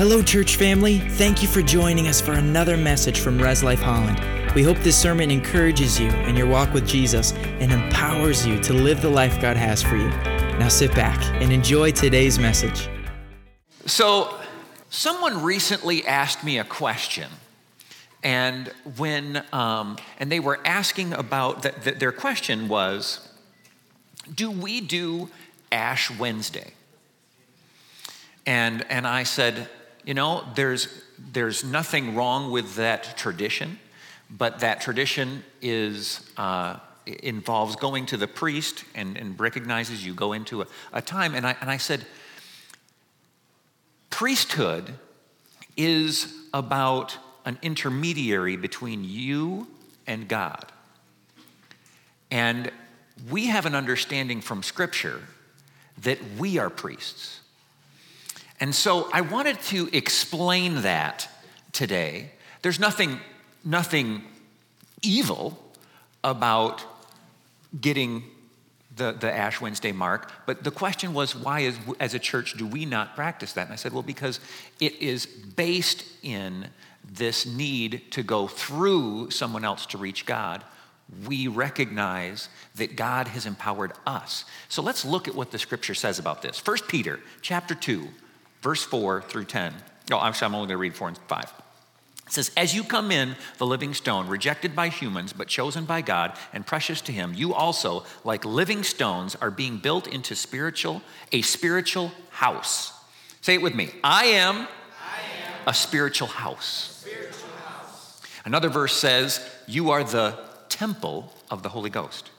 Hello, church family. Thank you for joining us for another message from Res Life Holland. We hope this sermon encourages you in your walk with Jesus and empowers you to live the life God has for you. Now sit back and enjoy today's message. So, someone recently asked me a question, and when um, and they were asking about their question was, "Do we do Ash Wednesday?" And and I said, you know, there's there's nothing wrong with that tradition, but that tradition is. Uh, involves going to the priest and, and recognizes you go into a, a time. And I, and I said, priesthood is about an intermediary between you and God. And we have an understanding from Scripture that we are priests. And so I wanted to explain that today. There's nothing, nothing evil about getting the, the Ash Wednesday mark, but the question was, why, is, as a church, do we not practice that? And I said, well, because it is based in this need to go through someone else to reach God. We recognize that God has empowered us. So let's look at what the scripture says about this. 1 Peter chapter 2, verse 4 through 10. No, oh, actually, I'm only going to read 4 and 5. It says, As you come in, the living stone, rejected by humans, but chosen by God and precious to Him, you also, like living stones, are being built into spiritual, a spiritual house. Say it with me. I am, I am a spiritual house. spiritual house. Another verse says, You are the temple of the Holy Ghost.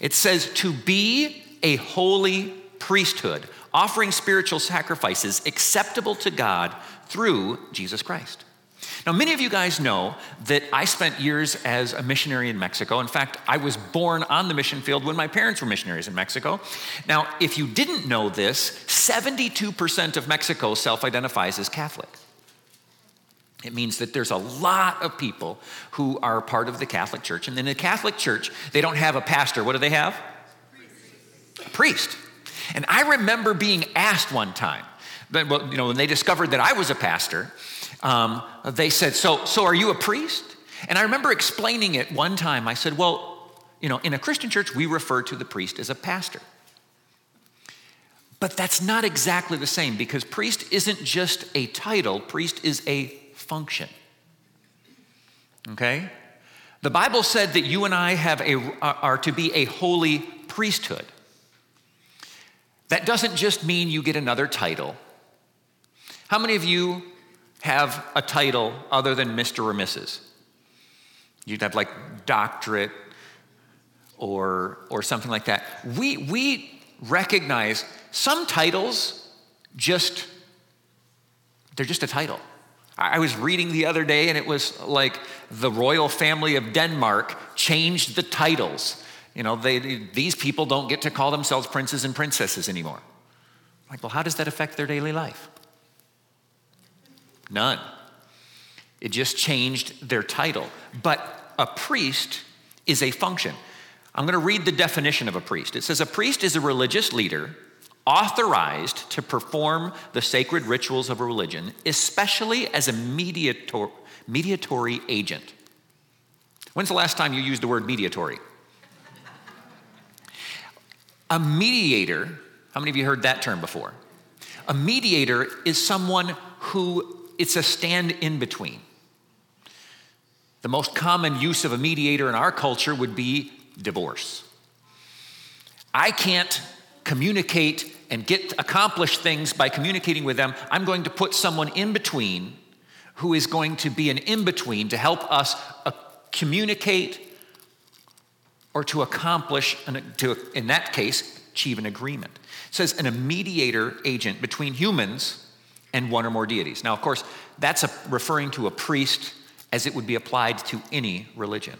It says, To be a holy priesthood, offering spiritual sacrifices acceptable to God through Jesus Christ. Now, many of you guys know that I spent years as a missionary in Mexico. In fact, I was born on the mission field when my parents were missionaries in Mexico. Now, if you didn't know this, 72% of Mexico self identifies as Catholic. It means that there's a lot of people who are part of the Catholic Church. And in the Catholic Church, they don't have a pastor. What do they have? A priest. And I remember being asked one time, well, you know, when they discovered that I was a pastor, um, they said, so, so are you a priest? And I remember explaining it one time. I said, Well, you know, in a Christian church, we refer to the priest as a pastor. But that's not exactly the same because priest isn't just a title, priest is a function. Okay? The Bible said that you and I have a, are to be a holy priesthood. That doesn't just mean you get another title. How many of you have a title other than Mr. or Mrs. You'd have like doctorate or, or something like that. We, we recognize some titles just, they're just a title. I was reading the other day and it was like the royal family of Denmark changed the titles. You know, they, these people don't get to call themselves princes and princesses anymore. Like, well, how does that affect their daily life? None. It just changed their title. But a priest is a function. I'm going to read the definition of a priest. It says a priest is a religious leader authorized to perform the sacred rituals of a religion, especially as a mediator, mediatory agent. When's the last time you used the word mediatory? A mediator, how many of you heard that term before? A mediator is someone who it's a stand in between. The most common use of a mediator in our culture would be divorce. I can't communicate and get accomplish things by communicating with them. I'm going to put someone in between who is going to be an in between to help us uh, communicate or to accomplish, an, to, in that case, achieve an agreement. It says an, a mediator agent between humans and one or more deities. Now, of course, that's a, referring to a priest as it would be applied to any religion.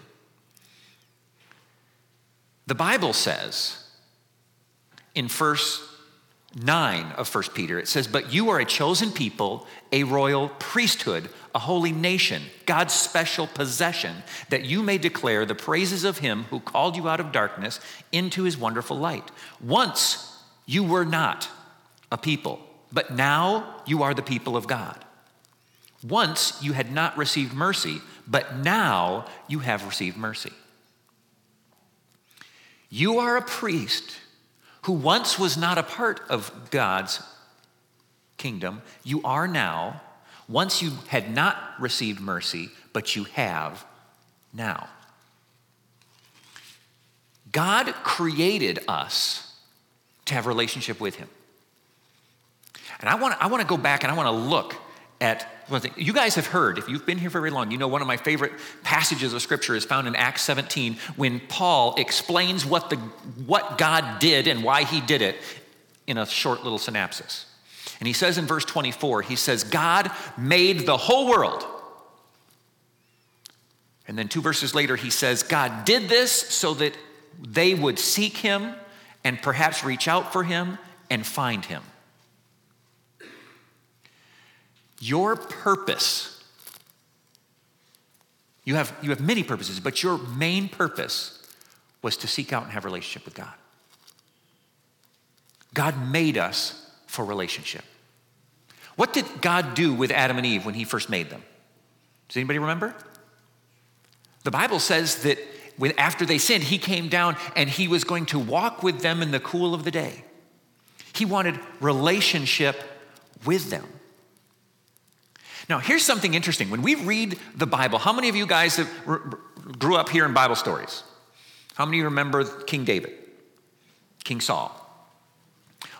The Bible says in verse 9 of 1 Peter, it says, But you are a chosen people, a royal priesthood, a holy nation, God's special possession, that you may declare the praises of him who called you out of darkness into his wonderful light. Once you were not a people but now you are the people of God. Once you had not received mercy, but now you have received mercy. You are a priest who once was not a part of God's kingdom. You are now. Once you had not received mercy, but you have now. God created us to have a relationship with him. And I want, I want to go back and I want to look at one thing. You guys have heard, if you've been here very long, you know one of my favorite passages of scripture is found in Acts 17 when Paul explains what, the, what God did and why he did it in a short little synopsis. And he says in verse 24, he says, God made the whole world. And then two verses later, he says, God did this so that they would seek him and perhaps reach out for him and find him. Your purpose, you have, you have many purposes, but your main purpose was to seek out and have relationship with God. God made us for relationship. What did God do with Adam and Eve when he first made them? Does anybody remember? The Bible says that when, after they sinned, he came down and he was going to walk with them in the cool of the day. He wanted relationship with them. Now, here's something interesting. When we read the Bible, how many of you guys have, grew up here in Bible stories? How many remember King David, King Saul?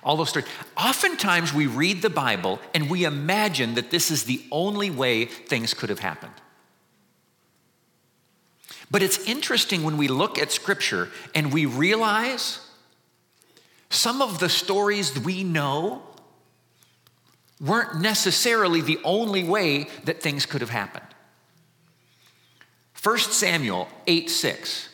All those stories. Oftentimes we read the Bible and we imagine that this is the only way things could have happened. But it's interesting when we look at Scripture and we realize some of the stories we know weren't necessarily the only way that things could have happened. 1 Samuel 8 6.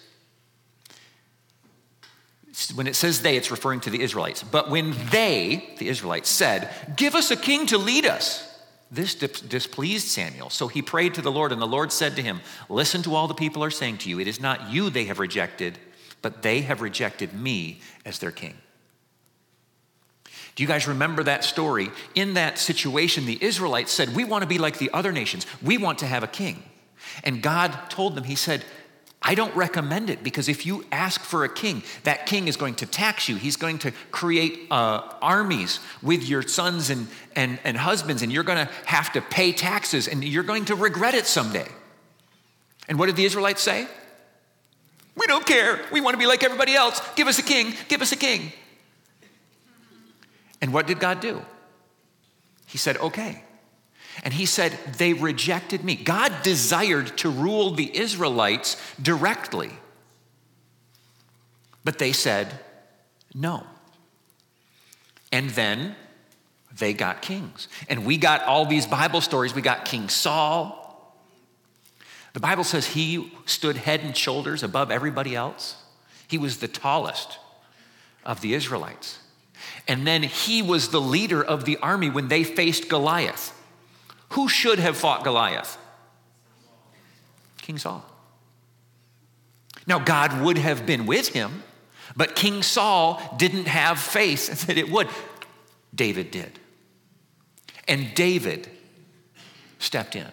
When it says they, it's referring to the Israelites. But when they, the Israelites, said, Give us a king to lead us, this displeased Samuel. So he prayed to the Lord, and the Lord said to him, Listen to all the people are saying to you. It is not you they have rejected, but they have rejected me as their king. Do you guys remember that story? In that situation, the Israelites said, We want to be like the other nations. We want to have a king. And God told them, He said, I don't recommend it because if you ask for a king, that king is going to tax you. He's going to create uh, armies with your sons and, and, and husbands, and you're going to have to pay taxes, and you're going to regret it someday. And what did the Israelites say? We don't care. We want to be like everybody else. Give us a king. Give us a king. And what did God do? He said, okay. And he said, they rejected me. God desired to rule the Israelites directly. But they said, no. And then they got kings. And we got all these Bible stories. We got King Saul. The Bible says he stood head and shoulders above everybody else. He was the tallest of the Israelites. And then he was the leader of the army when they faced Goliath. Who should have fought Goliath? King Saul. Now, God would have been with him, but King Saul didn't have faith that it would. David did. And David stepped in.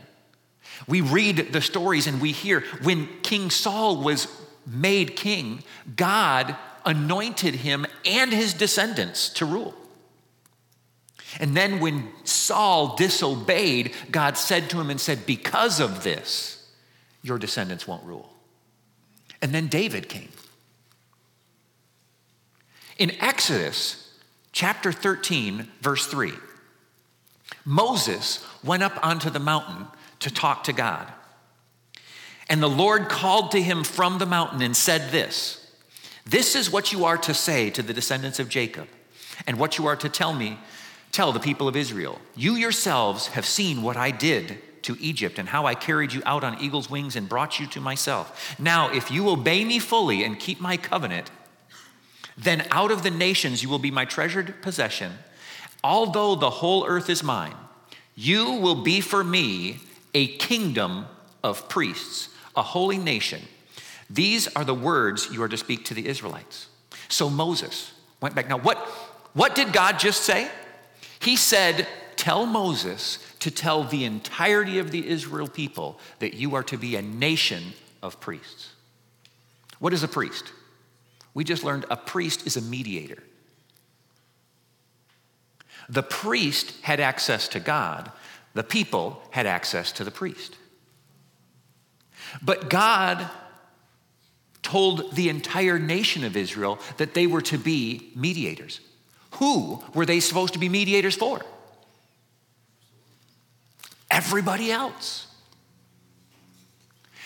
We read the stories and we hear when King Saul was made king, God anointed him and his descendants to rule. And then when Saul disobeyed, God said to him and said, Because of this, your descendants won't rule. And then David came. In Exodus chapter 13, verse 3, Moses went up onto the mountain to talk to God. And the Lord called to him from the mountain and said this this is what you are to say to the descendants of Jacob, and what you are to tell me, tell the people of Israel. You yourselves have seen what I did to Egypt and how I carried you out on eagle's wings and brought you to myself. Now, if you obey me fully and keep my covenant, then out of the nations you will be my treasured possession. Although the whole earth is mine, you will be for me a kingdom of priests, a holy nation. These are the words you are to speak to the Israelites. So Moses went back. Now, what, what did God just say? He said, Tell Moses to tell the entirety of the Israel people that you are to be a nation of priests. What is a priest? We just learned a priest is a mediator. The priest had access to God, the people had access to the priest. But God told the entire nation of Israel that they were to be mediators. Who were they supposed to be mediators for? Everybody else.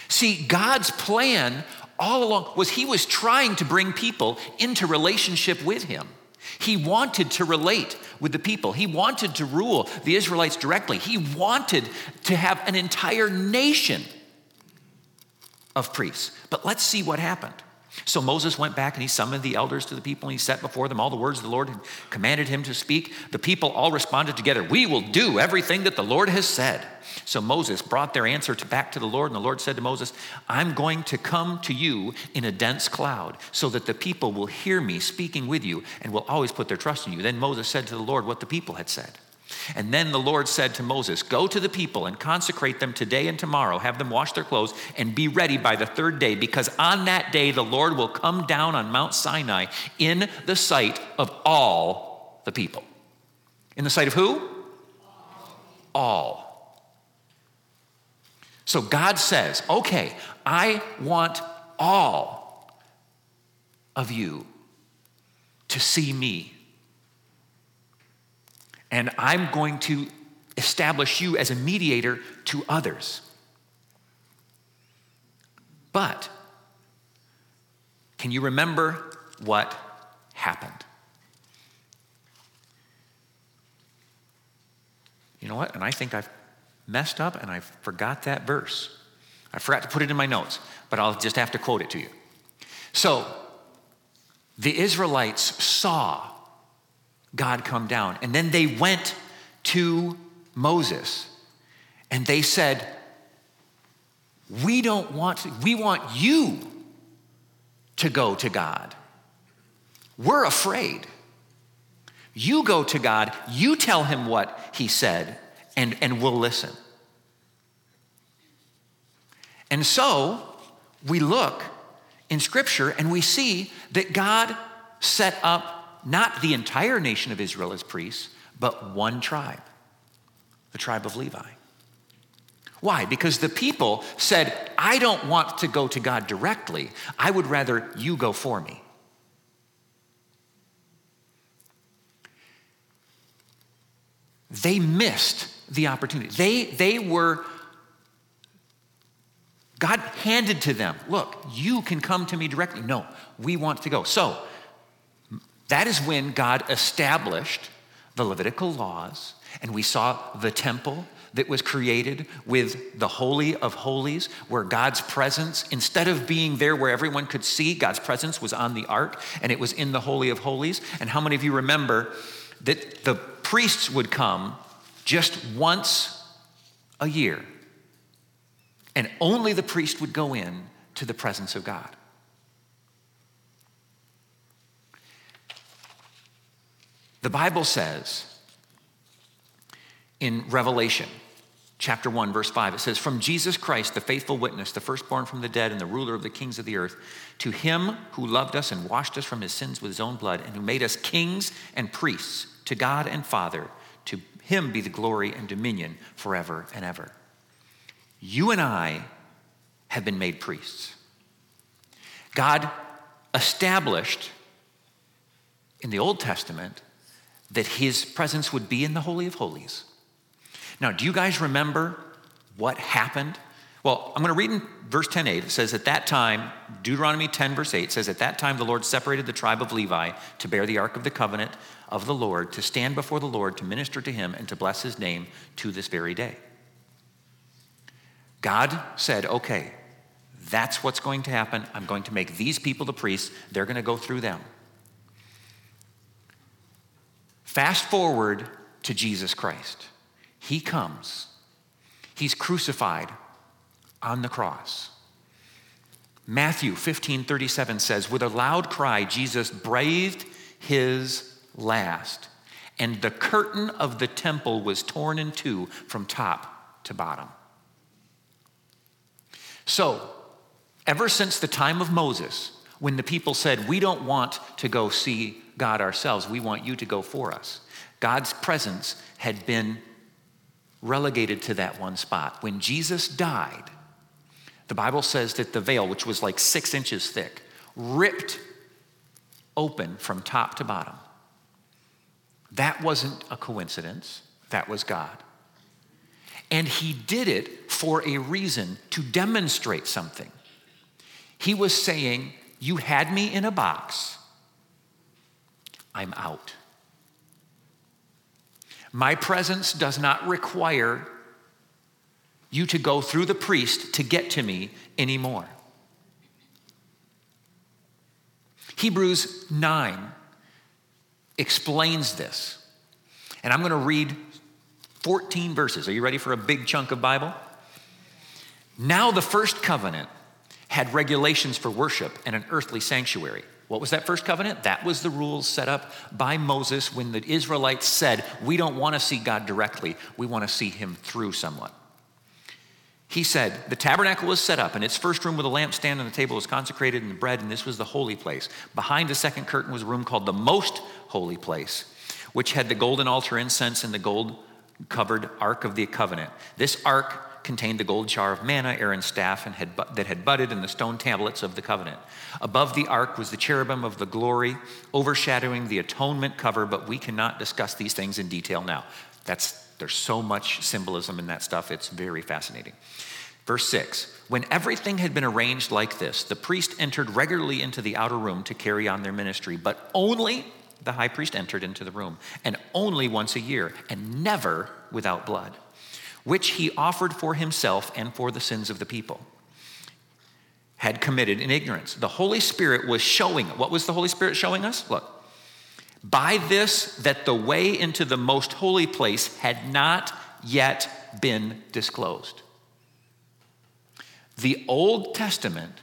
See, God's plan all along was He was trying to bring people into relationship with Him. He wanted to relate with the people. He wanted to rule the Israelites directly. He wanted to have an entire nation of priests. But let's see what happened. So Moses went back and he summoned the elders to the people and he set before them all the words the Lord had commanded him to speak. The people all responded together, We will do everything that the Lord has said. So Moses brought their answer to back to the Lord, and the Lord said to Moses, I'm going to come to you in a dense cloud so that the people will hear me speaking with you and will always put their trust in you. Then Moses said to the Lord what the people had said. And then the Lord said to Moses, Go to the people and consecrate them today and tomorrow. Have them wash their clothes and be ready by the third day, because on that day the Lord will come down on Mount Sinai in the sight of all the people. In the sight of who? All. So God says, Okay, I want all of you to see me and I'm going to establish you as a mediator to others. But can you remember what happened? You know what? And I think I've messed up and I forgot that verse. I forgot to put it in my notes, but I'll just have to quote it to you. So, the Israelites saw God come down. And then they went to Moses and they said, We don't want, to, we want you to go to God. We're afraid. You go to God, you tell him what he said, and, and we'll listen. And so we look in Scripture and we see that God set up not the entire nation of Israel as priests, but one tribe, the tribe of Levi. Why? Because the people said, I don't want to go to God directly. I would rather you go for me. They missed the opportunity. They, they were, God handed to them, look, you can come to me directly. No, we want to go. So that is when God established the Levitical laws, and we saw the temple that was created with the Holy of Holies, where God's presence, instead of being there where everyone could see, God's presence was on the ark and it was in the Holy of Holies. And how many of you remember that the priests would come just once a year, and only the priest would go in to the presence of God? The Bible says in Revelation, chapter 1, verse 5, it says, From Jesus Christ, the faithful witness, the firstborn from the dead, and the ruler of the kings of the earth, to him who loved us and washed us from his sins with his own blood, and who made us kings and priests to God and Father, to him be the glory and dominion forever and ever. You and I have been made priests. God established in the Old Testament that his presence would be in the Holy of Holies. Now, do you guys remember what happened? Well, I'm going to read in verse 10 8. It says, At that time, Deuteronomy 10, verse 8 says, At that time the Lord separated the tribe of Levi to bear the ark of the covenant of the Lord, to stand before the Lord, to minister to him, and to bless his name to this very day. God said, Okay, that's what's going to happen. I'm going to make these people the priests. They're going to go through them. Fast forward to Jesus Christ. He comes, he's crucified on the cross. Matthew 15 37 says, With a loud cry, Jesus breathed his last. and the curtain of the temple was torn in two from top to bottom. So, ever since the time of Moses, when the people said, We don't want to go see God ourselves, we want you to go for us, God's presence had been relegated to that one spot. When Jesus died, the Bible says that the veil, which was like six inches thick, ripped open from top to bottom. That wasn't a coincidence, that was God. And he did it for a reason to demonstrate something. He was saying, You had me in a box, I'm out. My presence does not require you to go through the priest to get to me anymore. Hebrews 9 explains this. And I'm going to read 14 verses. Are you ready for a big chunk of Bible? Now, the first covenant had regulations for worship and an earthly sanctuary. What was that first covenant? That was the rules set up by Moses when the Israelites said, We don't want to see God directly, we want to see him through someone. He said, The tabernacle was set up, and its first room with a lampstand and the table was consecrated and the bread, and this was the holy place. Behind the second curtain was a room called the most holy place, which had the golden altar incense and the gold covered ark of the covenant. This ark contained the gold jar of manna, Aaron's staff, and had, that had budded in the stone tablets of the covenant. Above the ark was the cherubim of the glory, overshadowing the atonement cover, but we cannot discuss these things in detail now. That's there's so much symbolism in that stuff, it's very fascinating. Verse 6 When everything had been arranged like this, the priest entered regularly into the outer room to carry on their ministry, but only the high priest entered into the room, and only once a year, and never without blood, which he offered for himself and for the sins of the people. Had committed in ignorance. The Holy Spirit was showing. What was the Holy Spirit showing us? Look, by this, that the way into the most holy place had not yet been disclosed. The Old Testament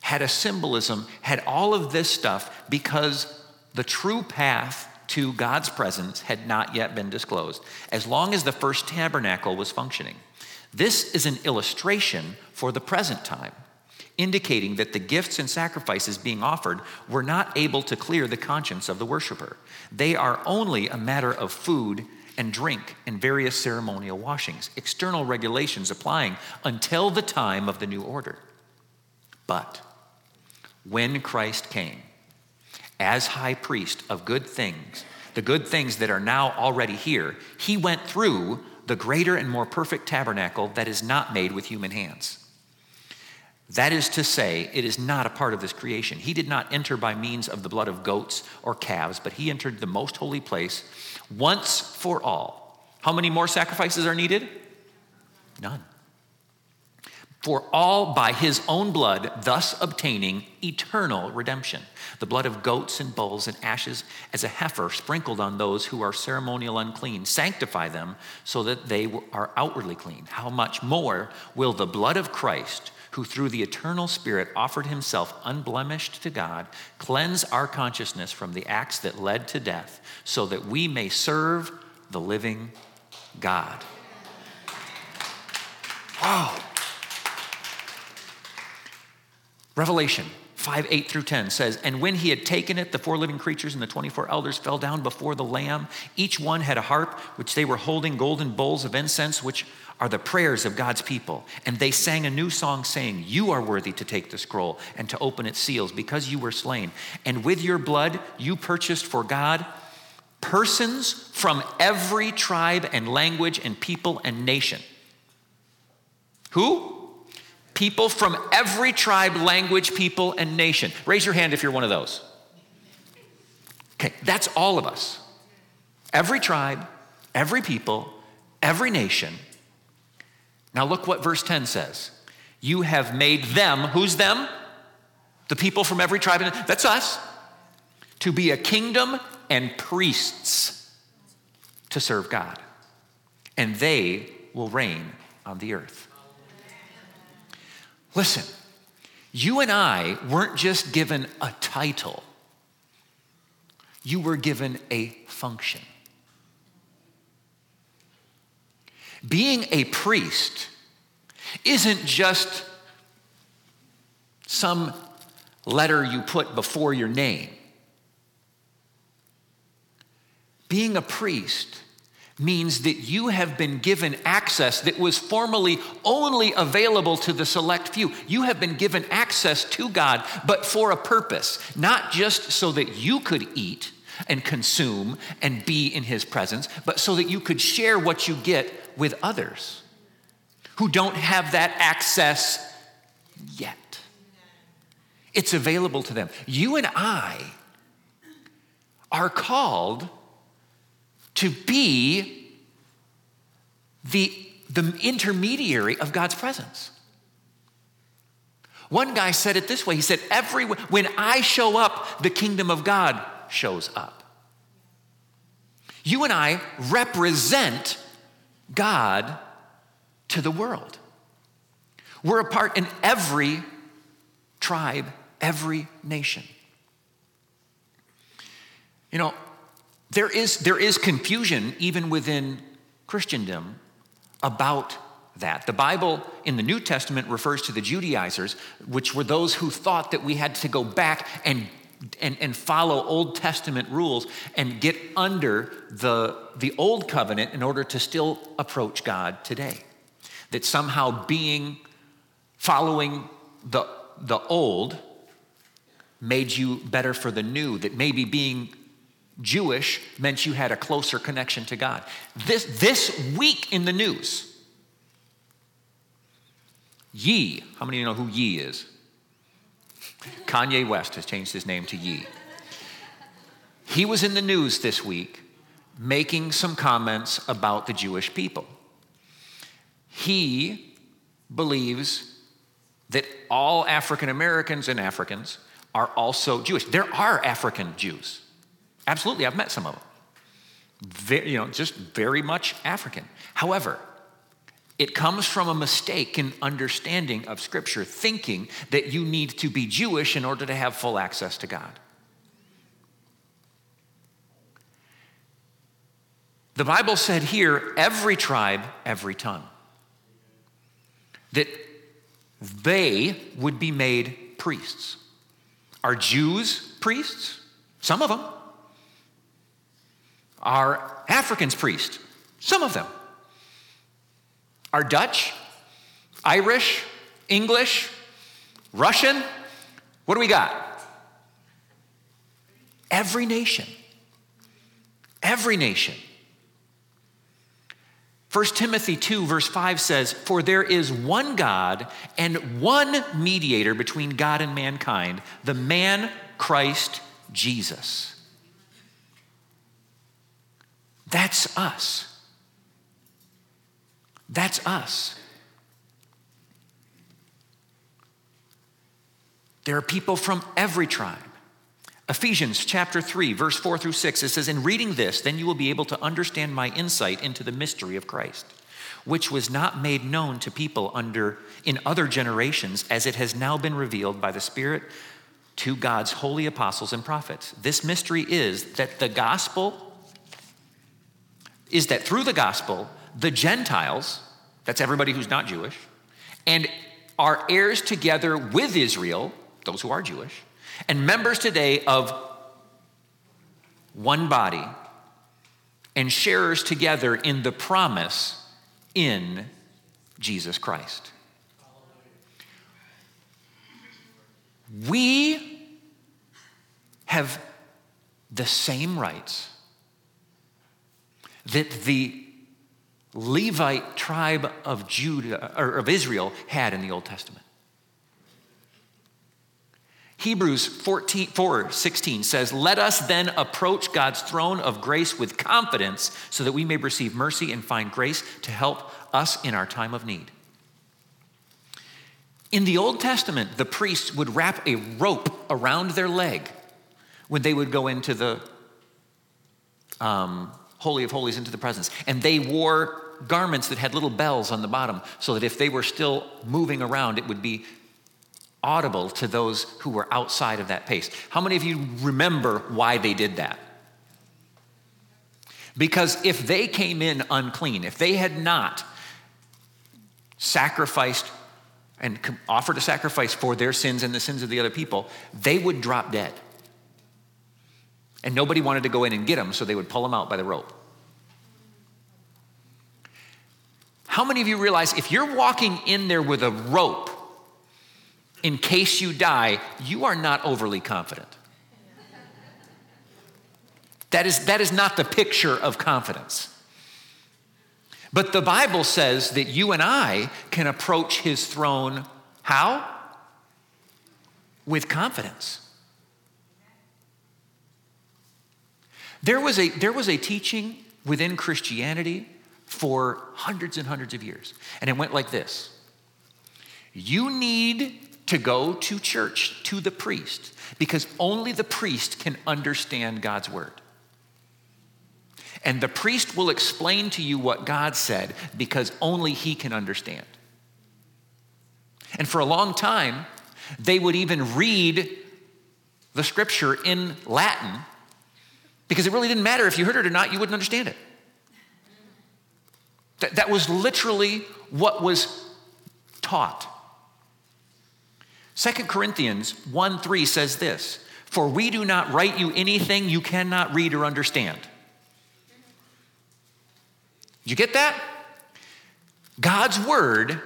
had a symbolism, had all of this stuff because the true path to God's presence had not yet been disclosed, as long as the first tabernacle was functioning. This is an illustration for the present time indicating that the gifts and sacrifices being offered were not able to clear the conscience of the worshiper. They are only a matter of food and drink and various ceremonial washings, external regulations applying until the time of the new order. But when Christ came as high priest of good things, the good things that are now already here, he went through the greater and more perfect tabernacle that is not made with human hands. That is to say, it is not a part of this creation. He did not enter by means of the blood of goats or calves, but he entered the most holy place once for all. How many more sacrifices are needed? None. For all by his own blood, thus obtaining eternal redemption. The blood of goats and bulls and ashes as a heifer sprinkled on those who are ceremonial unclean. Sanctify them so that they are outwardly clean. How much more will the blood of Christ? who through the eternal Spirit offered himself unblemished to God, cleanse our consciousness from the acts that led to death, so that we may serve the living God. Wow. Revelation 5 8 through 10 says, And when he had taken it, the four living creatures and the 24 elders fell down before the Lamb. Each one had a harp, which they were holding golden bowls of incense, which are the prayers of God's people. And they sang a new song saying, You are worthy to take the scroll and to open its seals because you were slain. And with your blood, you purchased for God persons from every tribe and language and people and nation. Who? People from every tribe, language, people, and nation. Raise your hand if you're one of those. Okay, that's all of us. Every tribe, every people, every nation, now, look what verse 10 says. You have made them, who's them? The people from every tribe. and That's us. To be a kingdom and priests to serve God. And they will reign on the earth. Listen, you and I weren't just given a title, you were given a function. Being a priest isn't just some letter you put before your name. Being a priest means that you have been given access that was formerly only available to the select few. You have been given access to God, but for a purpose, not just so that you could eat and consume and be in His presence, but so that you could share what you get with others who don't have that access yet. It's available to them. You and I are called to be the, the intermediary of God's presence. One guy said it this way he said, Every, When I show up, the kingdom of God shows up. You and I represent God to the world. We're a part in every tribe, every nation. You know, there is, there is confusion even within Christendom about that. The Bible in the New Testament refers to the Judaizers, which were those who thought that we had to go back and, and, and follow Old Testament rules and get under the, the Old Covenant in order to still approach God today. That somehow being, following the, the old made you better for the new, that maybe being Jewish meant you had a closer connection to God. This, this week in the news, Ye, how many of you know who Ye is? Kanye West has changed his name to Ye. He was in the news this week making some comments about the Jewish people. He believes that all African Americans and Africans are also Jewish. There are African Jews. Absolutely, I've met some of them. Very, you know, just very much African. However, it comes from a mistake in understanding of Scripture, thinking that you need to be Jewish in order to have full access to God. The Bible said here every tribe, every tongue. That they would be made priests. Are Jews priests? Some of them. Are Africans priests? Some of them. Are Dutch, Irish, English, Russian? What do we got? Every nation. Every nation. 1 Timothy 2, verse 5 says, For there is one God and one mediator between God and mankind, the man Christ Jesus. That's us. That's us. There are people from every tribe. Ephesians chapter 3, verse 4 through 6, it says, In reading this, then you will be able to understand my insight into the mystery of Christ, which was not made known to people under in other generations, as it has now been revealed by the Spirit to God's holy apostles and prophets. This mystery is that the gospel is that through the gospel, the Gentiles, that's everybody who's not Jewish, and are heirs together with Israel, those who are Jewish, and members today of one body, and sharers together in the promise in Jesus Christ. We have the same rights that the Levite tribe of Judah or of Israel had in the Old Testament. Hebrews 14, 4 16 says, Let us then approach God's throne of grace with confidence so that we may receive mercy and find grace to help us in our time of need. In the Old Testament, the priests would wrap a rope around their leg when they would go into the um, Holy of Holies into the presence. And they wore garments that had little bells on the bottom so that if they were still moving around, it would be audible to those who were outside of that pace. How many of you remember why they did that? Because if they came in unclean, if they had not sacrificed and offered a sacrifice for their sins and the sins of the other people, they would drop dead. And nobody wanted to go in and get them, so they would pull them out by the rope. How many of you realize if you're walking in there with a rope in case you die, you are not overly confident? That is, that is not the picture of confidence. But the Bible says that you and I can approach his throne how? With confidence. There was a, there was a teaching within Christianity for hundreds and hundreds of years, and it went like this You need to go to church, to the priest, because only the priest can understand God's word. And the priest will explain to you what God said because only he can understand. And for a long time, they would even read the scripture in Latin because it really didn't matter if you heard it or not, you wouldn't understand it. That, that was literally what was taught. 2 Corinthians 1 3 says this For we do not write you anything you cannot read or understand. You get that? God's word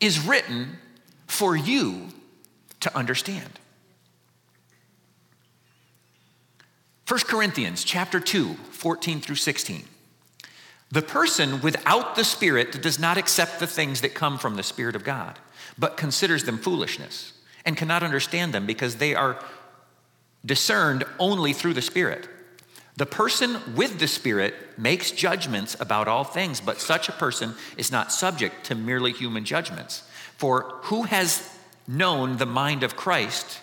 is written for you to understand. 1 Corinthians chapter 2, 14 through 16. The person without the Spirit does not accept the things that come from the Spirit of God, but considers them foolishness and cannot understand them because they are discerned only through the Spirit. The person with the Spirit makes judgments about all things, but such a person is not subject to merely human judgments. For who has known the mind of Christ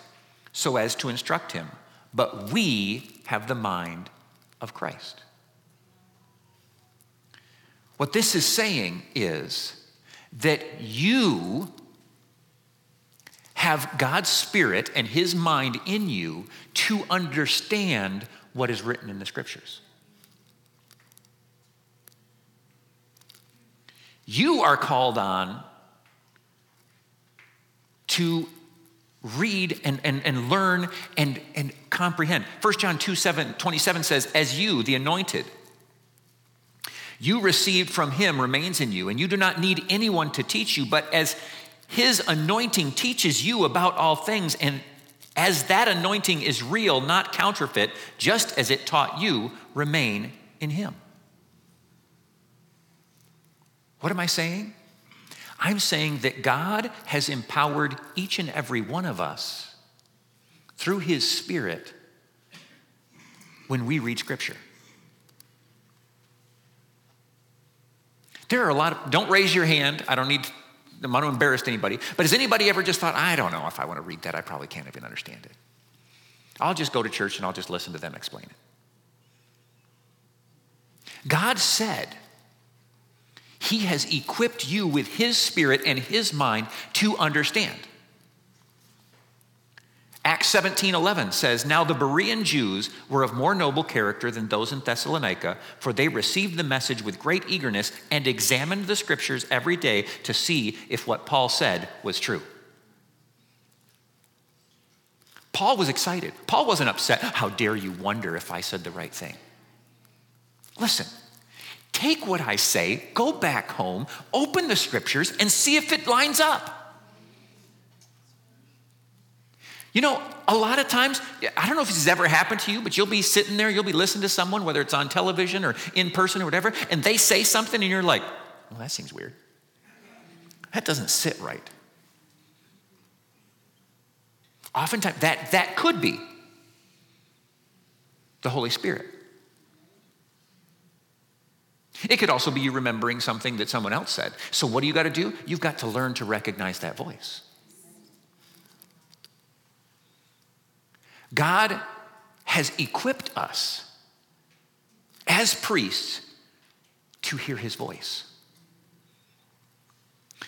so as to instruct him? But we have the mind of Christ. What this is saying is that you have God's Spirit and His mind in you to understand what is written in the scriptures. You are called on to read and, and, and learn and, and comprehend. 1 John 2 7, 27 says, As you, the anointed, you received from him remains in you, and you do not need anyone to teach you, but as his anointing teaches you about all things and as that anointing is real, not counterfeit, just as it taught you, remain in Him. What am I saying? I'm saying that God has empowered each and every one of us through His Spirit when we read Scripture. There are a lot of, don't raise your hand. I don't need I'm not to embarrass anybody, but has anybody ever just thought, I don't know if I want to read that, I probably can't even understand it. I'll just go to church and I'll just listen to them explain it. God said, He has equipped you with His Spirit and His mind to understand. Acts 17 11 says, Now the Berean Jews were of more noble character than those in Thessalonica, for they received the message with great eagerness and examined the scriptures every day to see if what Paul said was true. Paul was excited. Paul wasn't upset. How dare you wonder if I said the right thing? Listen, take what I say, go back home, open the scriptures, and see if it lines up. You know, a lot of times, I don't know if this has ever happened to you, but you'll be sitting there, you'll be listening to someone, whether it's on television or in person or whatever, and they say something and you're like, well, that seems weird. That doesn't sit right. Oftentimes, that, that could be the Holy Spirit. It could also be you remembering something that someone else said. So, what do you got to do? You've got to learn to recognize that voice. God has equipped us as priests to hear his voice.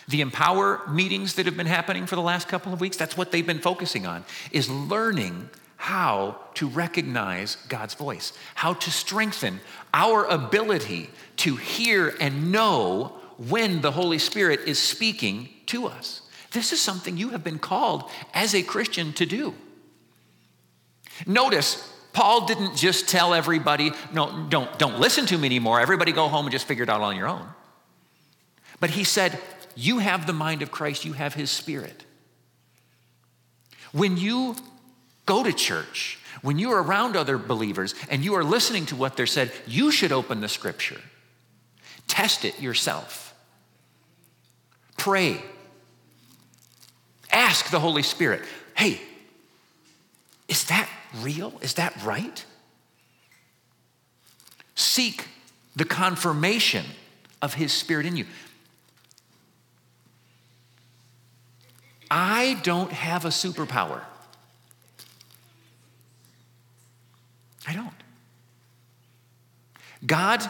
The Empower meetings that have been happening for the last couple of weeks, that's what they've been focusing on, is learning how to recognize God's voice, how to strengthen our ability to hear and know when the Holy Spirit is speaking to us. This is something you have been called as a Christian to do. Notice, Paul didn't just tell everybody, no, don't, don't listen to me anymore. Everybody go home and just figure it out on your own. But he said, You have the mind of Christ, you have his spirit. When you go to church, when you are around other believers and you are listening to what they're said, you should open the scripture. Test it yourself. Pray. Ask the Holy Spirit, hey, is that real? Is that right? Seek the confirmation of His Spirit in you. I don't have a superpower. I don't. God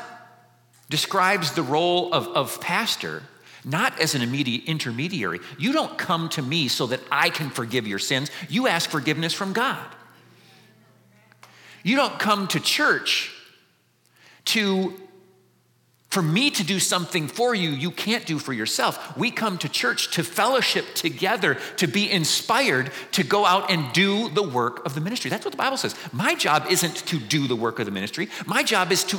describes the role of, of pastor not as an immediate intermediary. You don't come to me so that I can forgive your sins. You ask forgiveness from God. You don't come to church to for me to do something for you you can't do for yourself. We come to church to fellowship together, to be inspired to go out and do the work of the ministry. That's what the Bible says. My job isn't to do the work of the ministry. My job is to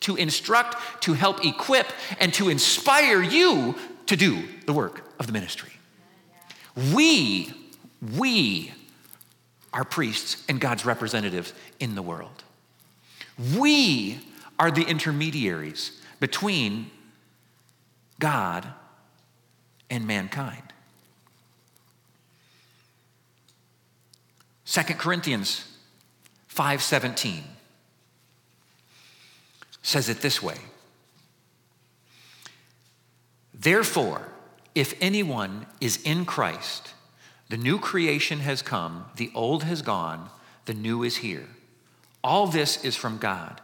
to instruct, to help equip, and to inspire you to do the work of the ministry. We, we are priests and God's representatives in the world. We are the intermediaries between God and mankind. 2 Corinthians 5:17 says it this way Therefore, if anyone is in Christ, the new creation has come, the old has gone, the new is here. All this is from God,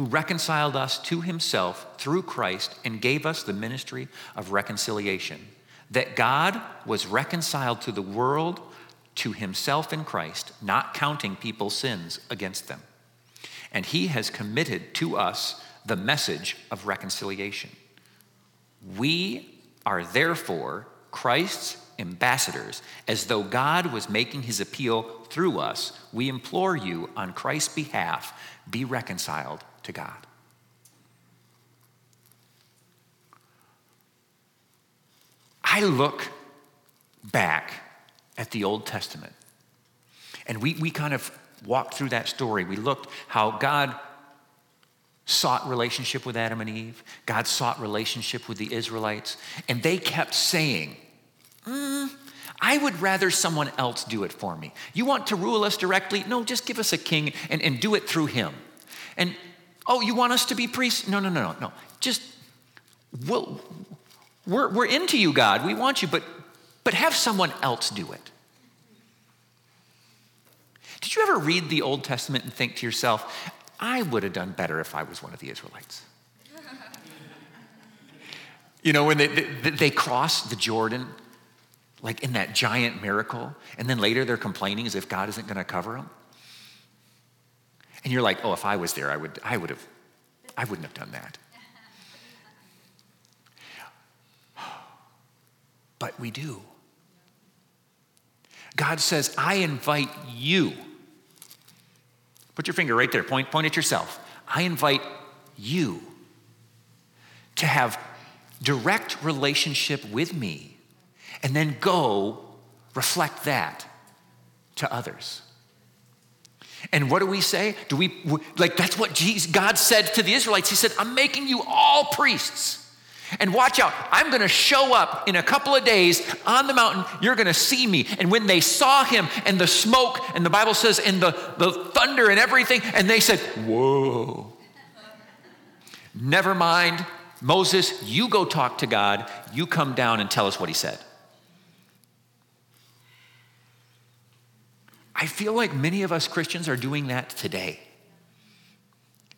who reconciled us to himself through Christ and gave us the ministry of reconciliation. That God was reconciled to the world to himself in Christ, not counting people's sins against them and he has committed to us the message of reconciliation. We are therefore Christ's ambassadors, as though God was making his appeal through us. We implore you on Christ's behalf be reconciled to God. I look back at the Old Testament, and we, we kind of walked through that story. We looked how God sought relationship with Adam and Eve, God sought relationship with the Israelites, and they kept saying, mm, I would rather someone else do it for me. You want to rule us directly? No, just give us a king and, and do it through him. And oh, you want us to be priests? No, no, no, no, no. Just, we'll, we're, we're into you, God. We want you, but, but have someone else do it. Did you ever read the Old Testament and think to yourself, I would have done better if I was one of the Israelites? you know, when they, they, they cross the Jordan, like in that giant miracle, and then later they're complaining as if God isn't going to cover them. And you're like, oh, if I was there, I would, I would have, I wouldn't have done that. But we do. God says, I invite you Put your finger right there, point, point at yourself. I invite you to have direct relationship with me and then go reflect that to others. And what do we say? Do we, like, that's what Jesus, God said to the Israelites. He said, I'm making you all priests. And watch out, I'm gonna show up in a couple of days on the mountain. You're gonna see me. And when they saw him and the smoke, and the Bible says, and the, the thunder and everything, and they said, Whoa. Never mind, Moses, you go talk to God. You come down and tell us what he said. I feel like many of us Christians are doing that today.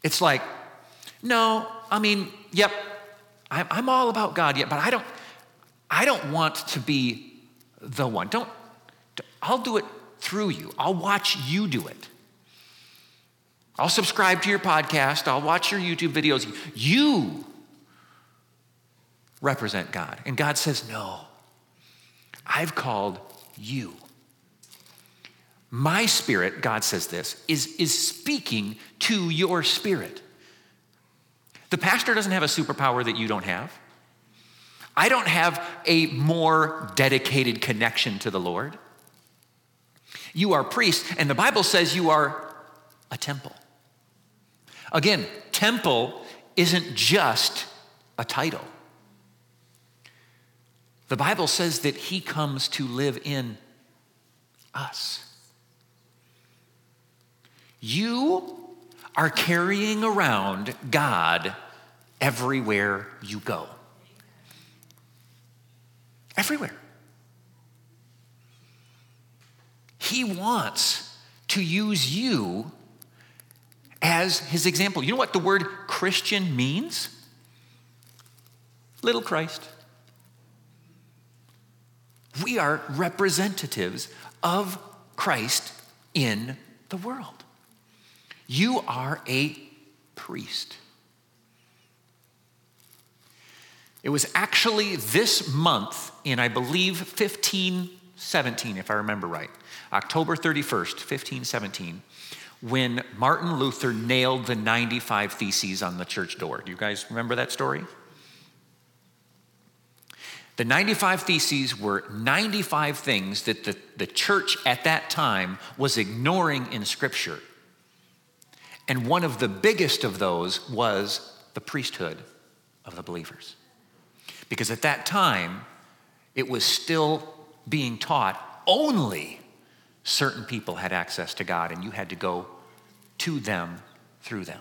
It's like, no, I mean, yep, I'm all about God yet, but I don't, I don't want to be the one. Don't, I'll do it through you. I'll watch you do it. I'll subscribe to your podcast. I'll watch your YouTube videos. You represent God. And God says, No, I've called you. My spirit, God says this, is, is speaking to your spirit. The pastor doesn't have a superpower that you don't have. I don't have a more dedicated connection to the Lord. You are priests, and the Bible says you are a temple. Again, temple isn't just a title. The Bible says that he comes to live in us. You are carrying around God everywhere you go. Everywhere. He wants to use you as his example. You know what the word Christian means? Little Christ. We are representatives of Christ in the world. You are a priest. It was actually this month in, I believe, 1517, if I remember right, October 31st, 1517, when Martin Luther nailed the 95 Theses on the church door. Do you guys remember that story? The 95 Theses were 95 things that the, the church at that time was ignoring in Scripture. And one of the biggest of those was the priesthood of the believers. Because at that time, it was still being taught only certain people had access to God, and you had to go to them through them.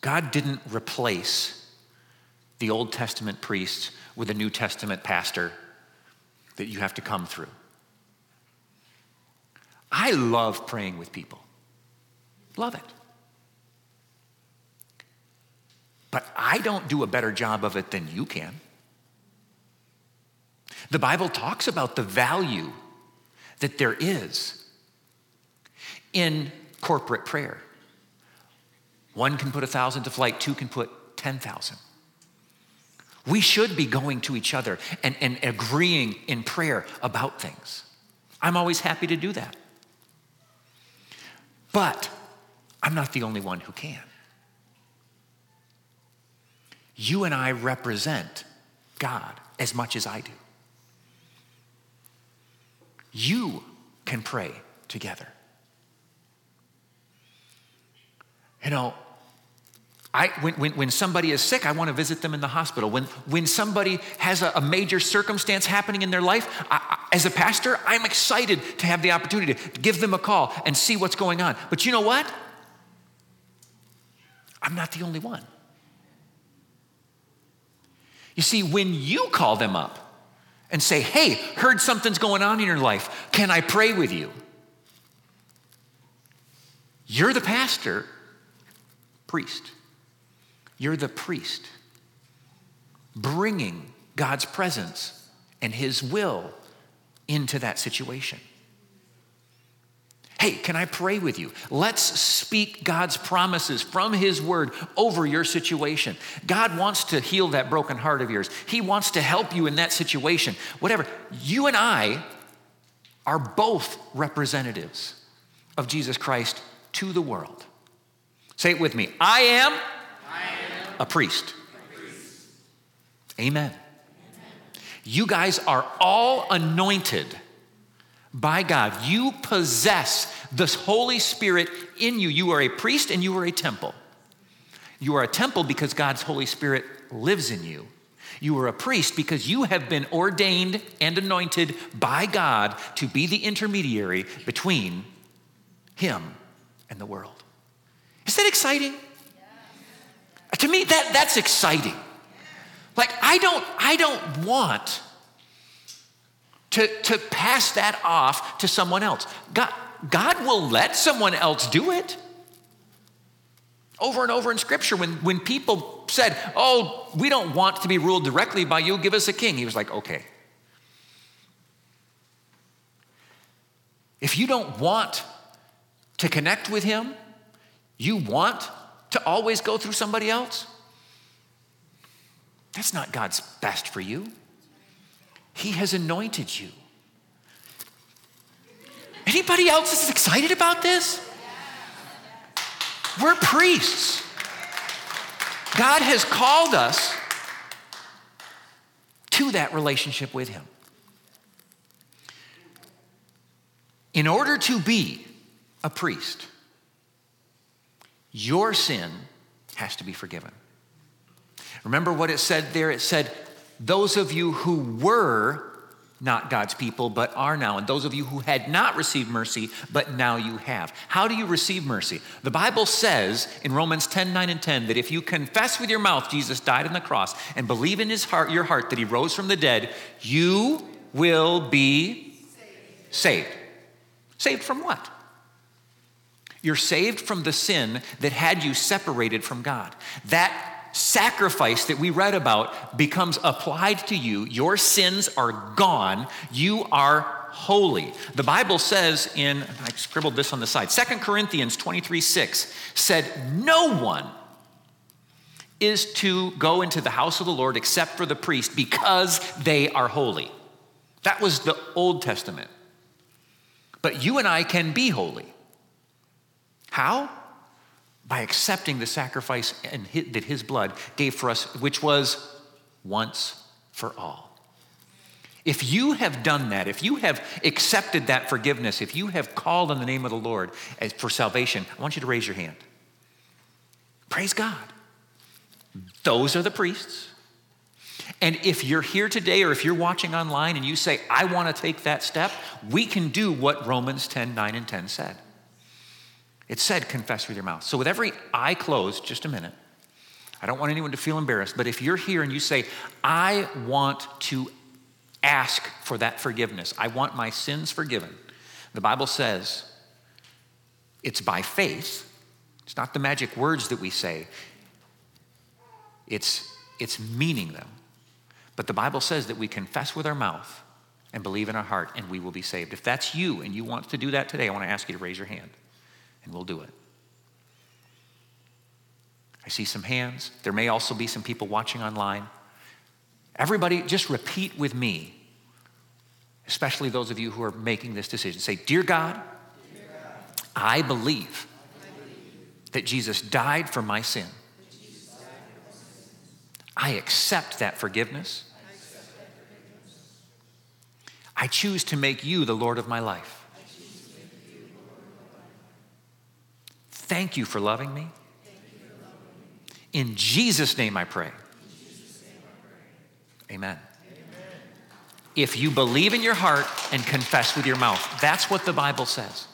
God didn't replace the Old Testament priests with a New Testament pastor that you have to come through. I love praying with people. Love it. But I don't do a better job of it than you can. The Bible talks about the value that there is in corporate prayer. One can put a thousand to flight, two can put 10,000. We should be going to each other and, and agreeing in prayer about things. I'm always happy to do that. But I'm not the only one who can. You and I represent God as much as I do. You can pray together. You know, I, when, when, when, somebody is sick, I want to visit them in the hospital. When, when somebody has a, a major circumstance happening in their life, I, I, as a pastor, I'm excited to have the opportunity to give them a call and see what's going on. But you know what? I'm not the only one. You see, when you call them up and say, hey, heard something's going on in your life, can I pray with you? You're the pastor, priest. You're the priest bringing God's presence and His will into that situation. Hey, can I pray with you? Let's speak God's promises from His Word over your situation. God wants to heal that broken heart of yours. He wants to help you in that situation. Whatever. You and I are both representatives of Jesus Christ to the world. Say it with me I am. A, priest. Amen. Amen. You guys are all anointed by God. You possess the Holy Spirit in you. You are a priest and you are a temple. You are a temple because God's Holy Spirit lives in you. You are a priest because you have been ordained and anointed by God to be the intermediary between Him and the world. Is that exciting? Me, that, that's exciting. Like, I don't, I don't want to, to pass that off to someone else. God, God will let someone else do it. Over and over in Scripture, when, when people said, Oh, we don't want to be ruled directly by you, give us a king, he was like, Okay. If you don't want to connect with Him, you want to always go through somebody else, that's not God's best for you. He has anointed you. Anybody else is excited about this? We're priests. God has called us to that relationship with Him. In order to be a priest, your sin has to be forgiven. Remember what it said there? It said, Those of you who were not God's people, but are now, and those of you who had not received mercy, but now you have. How do you receive mercy? The Bible says in Romans 10 9 and 10 that if you confess with your mouth Jesus died on the cross and believe in his heart, your heart that he rose from the dead, you will be saved. Saved, saved from what? You're saved from the sin that had you separated from God. That sacrifice that we read about becomes applied to you. Your sins are gone. You are holy. The Bible says in, I scribbled this on the side, Second Corinthians 23 6 said, No one is to go into the house of the Lord except for the priest because they are holy. That was the Old Testament. But you and I can be holy. How? by accepting the sacrifice and that his blood gave for us, which was once for all. If you have done that, if you have accepted that forgiveness, if you have called on the name of the Lord for salvation, I want you to raise your hand. Praise God. Those are the priests. And if you're here today or if you're watching online and you say, I want to take that step, we can do what Romans 10 9 and 10 said. It said confess with your mouth. So, with every eye closed, just a minute, I don't want anyone to feel embarrassed, but if you're here and you say, I want to ask for that forgiveness, I want my sins forgiven, the Bible says it's by faith. It's not the magic words that we say, it's, it's meaning them. But the Bible says that we confess with our mouth and believe in our heart and we will be saved. If that's you and you want to do that today, I want to ask you to raise your hand and we'll do it. I see some hands. There may also be some people watching online. Everybody, just repeat with me, especially those of you who are making this decision. Say, Dear God, I believe that Jesus died for my sin. I accept that forgiveness. I choose to make you the Lord of my life. Thank you for loving me. In Jesus' name I pray. Amen. If you believe in your heart and confess with your mouth, that's what the Bible says.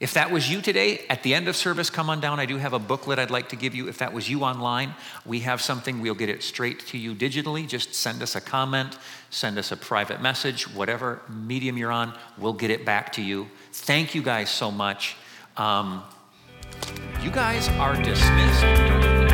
If that was you today, at the end of service, come on down. I do have a booklet I'd like to give you. If that was you online, we have something. We'll get it straight to you digitally. Just send us a comment, send us a private message, whatever medium you're on, we'll get it back to you. Thank you guys so much. Um, you guys are dismissed.